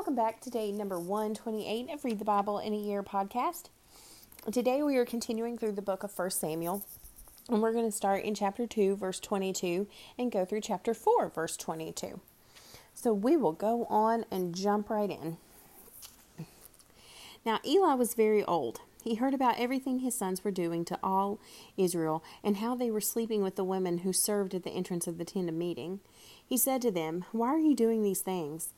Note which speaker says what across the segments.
Speaker 1: Welcome back to day number 128 of Read the Bible in a Year podcast. Today we are continuing through the book of 1 Samuel, and we're going to start in chapter 2, verse 22, and go through chapter 4, verse 22. So we will go on and jump right in. Now, Eli was very old. He heard about everything his sons were doing to all Israel and how they were sleeping with the women who served at the entrance of the tent of meeting. He said to them, Why are you doing these things?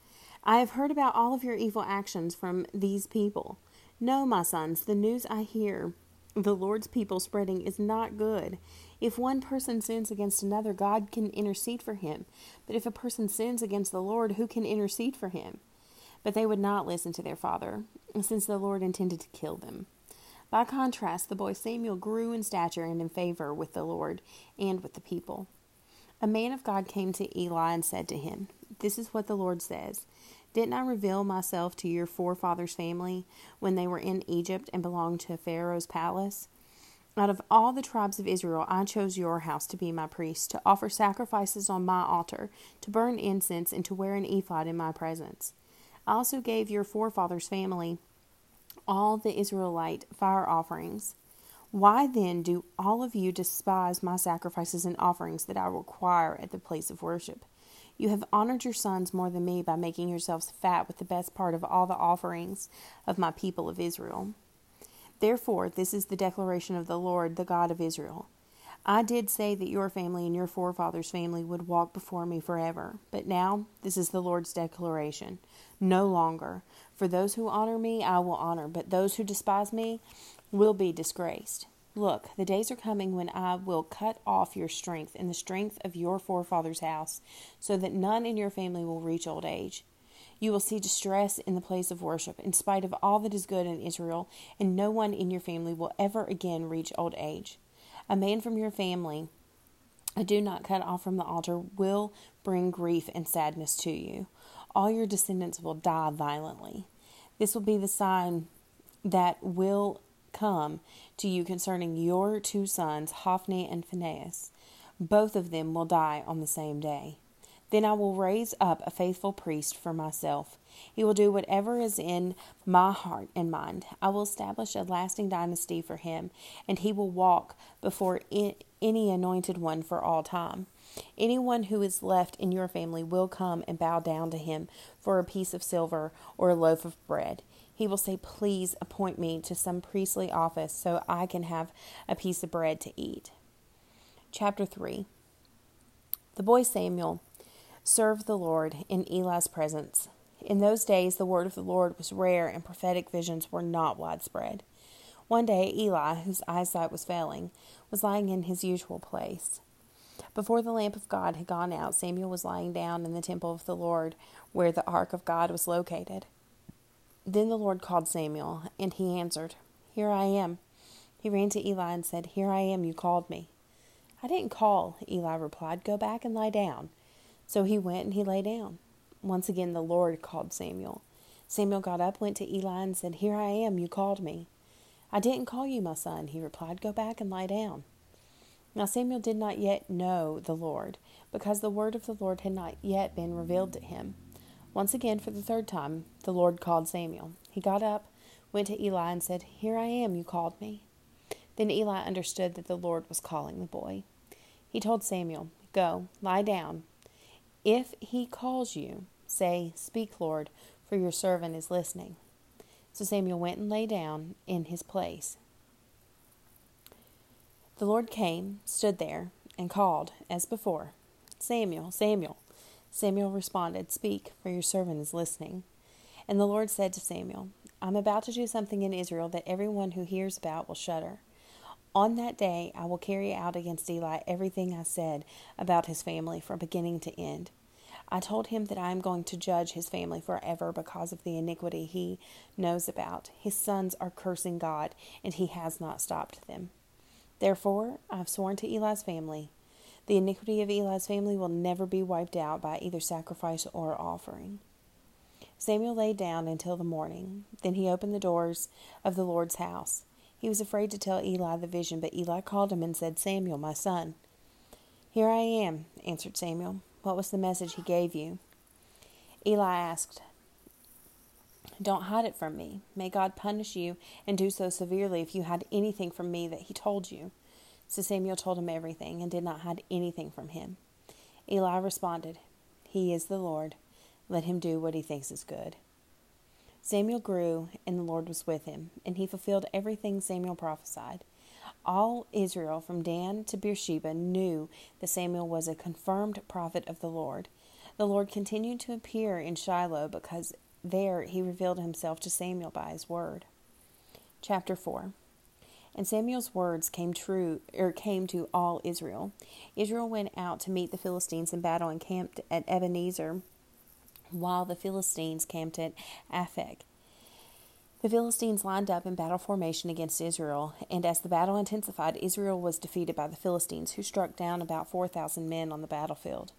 Speaker 1: I have heard about all of your evil actions from these people. No, my sons, the news I hear the Lord's people spreading is not good. If one person sins against another, God can intercede for him. But if a person sins against the Lord, who can intercede for him? But they would not listen to their father, since the Lord intended to kill them. By contrast, the boy Samuel grew in stature and in favor with the Lord and with the people. A man of God came to Eli and said to him, This is what the Lord says. Didn't I reveal myself to your forefathers' family when they were in Egypt and belonged to Pharaoh's palace? Out of all the tribes of Israel, I chose your house to be my priest, to offer sacrifices on my altar, to burn incense, and to wear an ephod in my presence. I also gave your forefathers' family all the Israelite fire offerings. Why then do all of you despise my sacrifices and offerings that I require at the place of worship? You have honored your sons more than me by making yourselves fat with the best part of all the offerings of my people of Israel. Therefore, this is the declaration of the Lord, the God of Israel. I did say that your family and your forefathers' family would walk before me forever, but now this is the Lord's declaration. No longer. For those who honor me, I will honor, but those who despise me will be disgraced. Look, the days are coming when I will cut off your strength and the strength of your forefathers' house, so that none in your family will reach old age. You will see distress in the place of worship, in spite of all that is good in Israel, and no one in your family will ever again reach old age. A man from your family I do not cut off from the altar will bring grief and sadness to you. All your descendants will die violently. This will be the sign that will come to you concerning your two sons, Hophni and Phinehas. Both of them will die on the same day. Then I will raise up a faithful priest for myself. He will do whatever is in my heart and mind. I will establish a lasting dynasty for him, and he will walk before any anointed one for all time. Anyone who is left in your family will come and bow down to him for a piece of silver or a loaf of bread. He will say, Please appoint me to some priestly office so I can have a piece of bread to eat. Chapter 3 The boy Samuel served the Lord in Eli's presence. In those days, the word of the Lord was rare and prophetic visions were not widespread. One day, Eli, whose eyesight was failing, was lying in his usual place. Before the lamp of God had gone out, Samuel was lying down in the temple of the Lord, where the ark of God was located. Then the Lord called Samuel, and he answered, Here I am. He ran to Eli and said, Here I am, you called me. I didn't call, Eli replied. Go back and lie down. So he went and he lay down. Once again the Lord called Samuel. Samuel got up, went to Eli, and said, Here I am, you called me. I didn't call you, my son, he replied. Go back and lie down. Now Samuel did not yet know the Lord, because the word of the Lord had not yet been revealed to him. Once again, for the third time, the Lord called Samuel. He got up, went to Eli, and said, Here I am, you called me. Then Eli understood that the Lord was calling the boy. He told Samuel, Go, lie down. If he calls you, say, Speak, Lord, for your servant is listening. So Samuel went and lay down in his place. The Lord came, stood there, and called, as before, Samuel, Samuel. Samuel responded, Speak, for your servant is listening. And the Lord said to Samuel, I'm about to do something in Israel that everyone who hears about will shudder. On that day I will carry out against Eli everything I said about his family from beginning to end. I told him that I am going to judge his family forever because of the iniquity he knows about. His sons are cursing God, and he has not stopped them. Therefore, I have sworn to Eli's family the iniquity of Eli's family will never be wiped out by either sacrifice or offering. Samuel lay down until the morning. Then he opened the doors of the Lord's house. He was afraid to tell Eli the vision, but Eli called him and said, Samuel, my son. Here I am, answered Samuel. What was the message he gave you? Eli asked, Don't hide it from me. May God punish you and do so severely if you hide anything from me that he told you. So Samuel told him everything and did not hide anything from him. Eli responded, He is the Lord. Let him do what he thinks is good. Samuel grew, and the Lord was with him, and he fulfilled everything Samuel prophesied. All Israel from Dan to Beersheba knew that Samuel was a confirmed prophet of the Lord. The Lord continued to appear in Shiloh because there he revealed himself to Samuel by his word. Chapter 4 And Samuel's words came true or came to all Israel. Israel went out to meet the Philistines in battle and camped at Ebenezer, while the Philistines camped at Aphek. The Philistines lined up in battle formation against Israel, and as the battle intensified, Israel was defeated by the Philistines, who struck down about 4,000 men on the battlefield.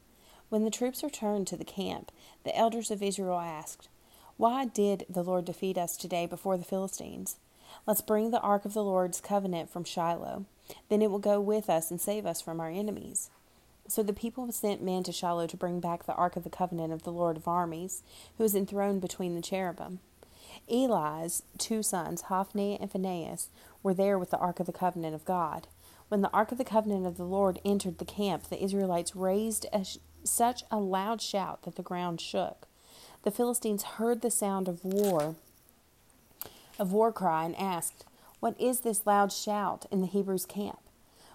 Speaker 1: When the troops returned to the camp, the elders of Israel asked, why did the Lord defeat us today before the Philistines? Let's bring the ark of the Lord's covenant from Shiloh. Then it will go with us and save us from our enemies. So the people sent men to Shiloh to bring back the ark of the covenant of the Lord of armies, who is enthroned between the cherubim. Eli's two sons, Hophni and Phinehas, were there with the ark of the covenant of God. When the ark of the covenant of the Lord entered the camp, the Israelites raised a, such a loud shout that the ground shook. The Philistines heard the sound of war, of war cry, and asked, What is this loud shout in the Hebrews' camp?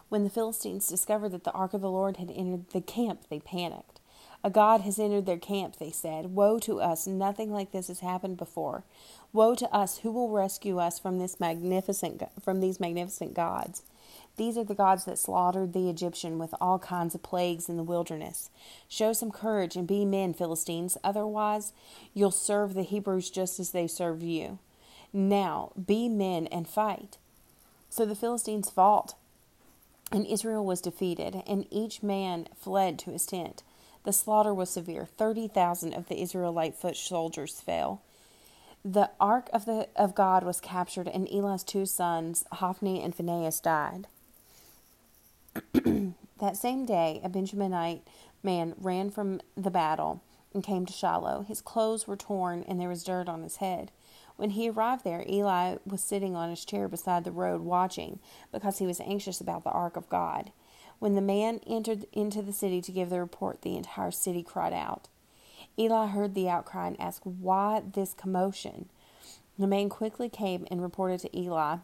Speaker 1: When the Philistines discovered that the ark of the Lord had entered the camp, they panicked. A God has entered their camp, they said. Woe to us, nothing like this has happened before. Woe to us, who will rescue us from this magnificent from these magnificent gods? These are the gods that slaughtered the Egyptian with all kinds of plagues in the wilderness. Show some courage and be men, Philistines. Otherwise, you'll serve the Hebrews just as they served you. Now, be men and fight. So the Philistines fought, and Israel was defeated, and each man fled to his tent. The slaughter was severe. Thirty thousand of the Israelite foot soldiers fell. The ark of the of God was captured, and Eli's two sons, Hophni and Phinehas, died. that same day, a Benjaminite man ran from the battle and came to Shiloh. His clothes were torn and there was dirt on his head. When he arrived there, Eli was sitting on his chair beside the road watching because he was anxious about the ark of God. When the man entered into the city to give the report, the entire city cried out. Eli heard the outcry and asked, Why this commotion? The man quickly came and reported to Eli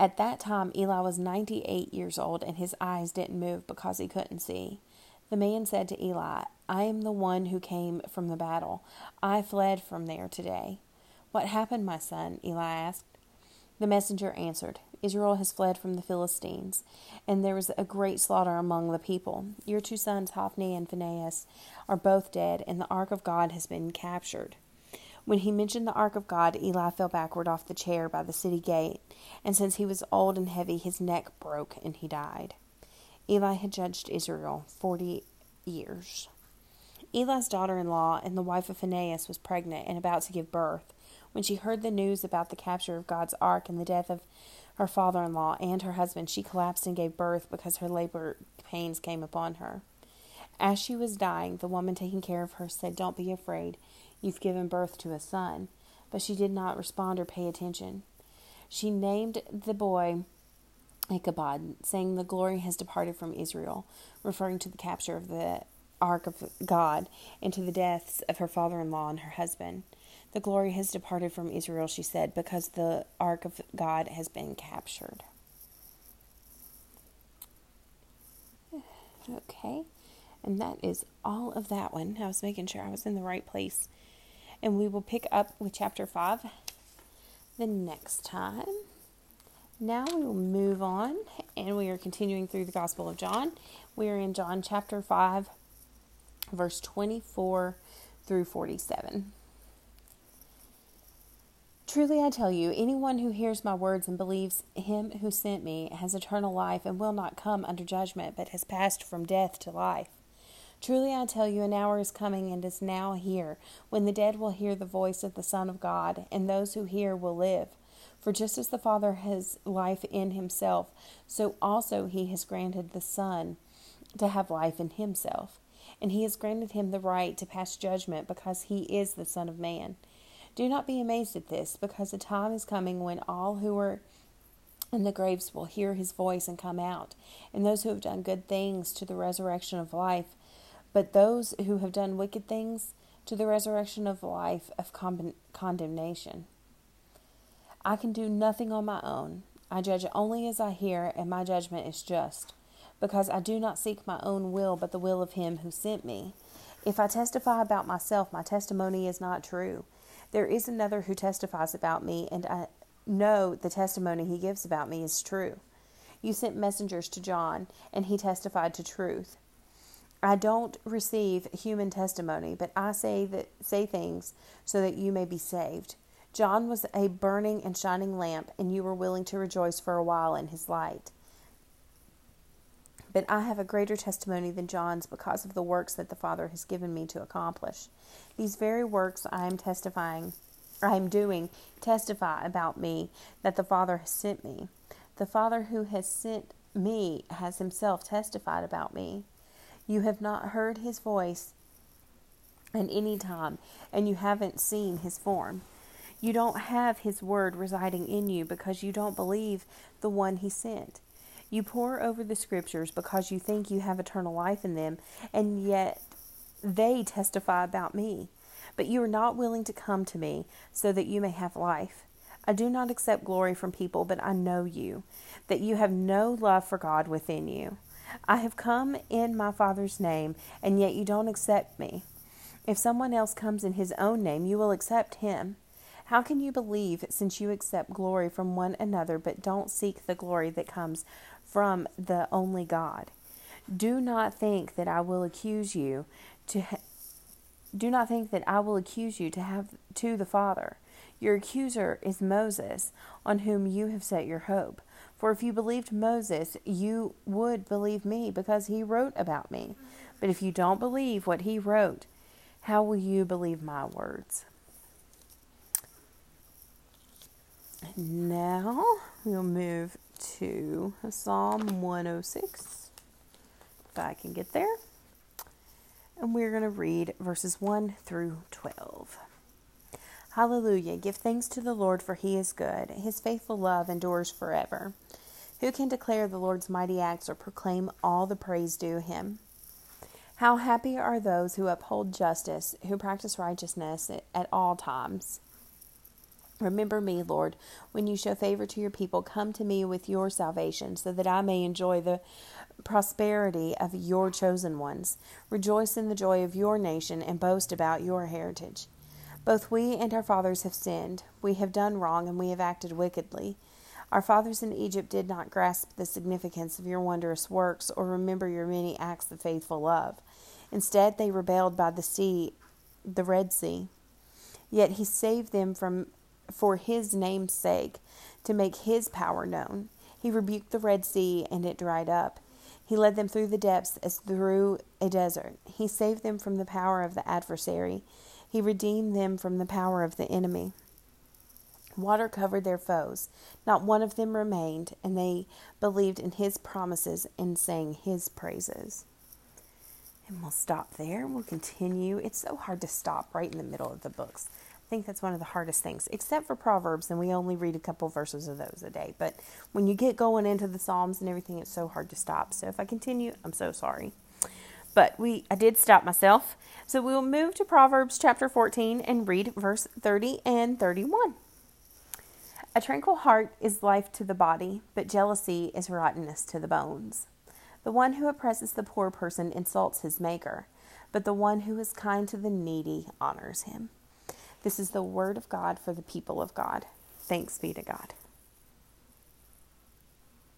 Speaker 1: at that time, Eli was 98 years old, and his eyes didn't move because he couldn't see. The man said to Eli, I am the one who came from the battle. I fled from there today. What happened, my son? Eli asked. The messenger answered, Israel has fled from the Philistines, and there was a great slaughter among the people. Your two sons, Hophni and Phinehas, are both dead, and the ark of God has been captured. When he mentioned the ark of God, Eli fell backward off the chair by the city gate, and since he was old and heavy, his neck broke and he died. Eli had judged Israel forty years. Eli's daughter in law and the wife of Phinehas was pregnant and about to give birth. When she heard the news about the capture of God's ark and the death of her father in law and her husband, she collapsed and gave birth because her labor pains came upon her. As she was dying, the woman taking care of her said, Don't be afraid. You've given birth to a son. But she did not respond or pay attention. She named the boy Ichabod, saying, The glory has departed from Israel, referring to the capture of the ark of God and to the deaths of her father in law and her husband. The glory has departed from Israel, she said, because the ark of God has been captured. Okay, and that is all of that one. I was making sure I was in the right place and we will pick up with chapter 5 the next time. Now we will move on, and we are continuing through the Gospel of John. We are in John chapter 5, verse 24 through 47. Truly I tell you, anyone who hears my words and believes him who sent me has eternal life and will not come under judgment, but has passed from death to life. Truly I tell you, an hour is coming and is now here, when the dead will hear the voice of the Son of God, and those who hear will live. For just as the Father has life in himself, so also he has granted the Son to have life in himself. And he has granted him the right to pass judgment because he is the Son of Man. Do not be amazed at this, because the time is coming when all who are in the graves will hear his voice and come out, and those who have done good things to the resurrection of life, but those who have done wicked things to the resurrection of life of con- condemnation. I can do nothing on my own. I judge only as I hear, and my judgment is just, because I do not seek my own will, but the will of him who sent me. If I testify about myself, my testimony is not true. There is another who testifies about me, and I know the testimony he gives about me is true. You sent messengers to John, and he testified to truth. I don't receive human testimony, but I say that say things so that you may be saved. John was a burning and shining lamp, and you were willing to rejoice for a while in his light. But I have a greater testimony than John's because of the works that the Father has given me to accomplish. These very works I am testifying, I am doing, testify about me that the Father has sent me. The Father who has sent me has himself testified about me. You have not heard his voice at any time, and you haven't seen his form. You don't have his word residing in you because you don't believe the one he sent. You pore over the scriptures because you think you have eternal life in them, and yet they testify about me. But you are not willing to come to me so that you may have life. I do not accept glory from people, but I know you, that you have no love for God within you. I have come in my Father's name, and yet you don't accept me. If someone else comes in his own name, you will accept him. How can you believe since you accept glory from one another but don't seek the glory that comes from the only God? Do not think that I will accuse you to do not think that I will accuse you to have to the Father. Your accuser is Moses, on whom you have set your hope. For if you believed Moses, you would believe me, because he wrote about me. But if you don't believe what he wrote, how will you believe my words? Now we'll move to Psalm 106, if I can get there. And we're going to read verses 1 through 12. Hallelujah. Give thanks to the Lord, for he is good. His faithful love endures forever. Who can declare the Lord's mighty acts or proclaim all the praise due him? How happy are those who uphold justice, who practice righteousness at all times. Remember me, Lord, when you show favor to your people. Come to me with your salvation, so that I may enjoy the prosperity of your chosen ones. Rejoice in the joy of your nation and boast about your heritage. Both we and our fathers have sinned. We have done wrong and we have acted wickedly. Our fathers in Egypt did not grasp the significance of your wondrous works or remember your many acts of faithful love. Instead, they rebelled by the sea, the Red Sea. Yet he saved them from for his name's sake, to make his power known. He rebuked the Red Sea, and it dried up. He led them through the depths as through a desert. He saved them from the power of the adversary. He redeemed them from the power of the enemy. Water covered their foes. Not one of them remained, and they believed in his promises and sang his praises. And we'll stop there. We'll continue. It's so hard to stop right in the middle of the books think that's one of the hardest things, except for Proverbs, and we only read a couple verses of those a day. But when you get going into the Psalms and everything, it's so hard to stop. So if I continue, I'm so sorry. But we I did stop myself. So we will move to Proverbs chapter 14 and read verse 30 and 31. A tranquil heart is life to the body, but jealousy is rottenness to the bones. The one who oppresses the poor person insults his maker, but the one who is kind to the needy honors him. This is the word of God for the people of God. Thanks be to God.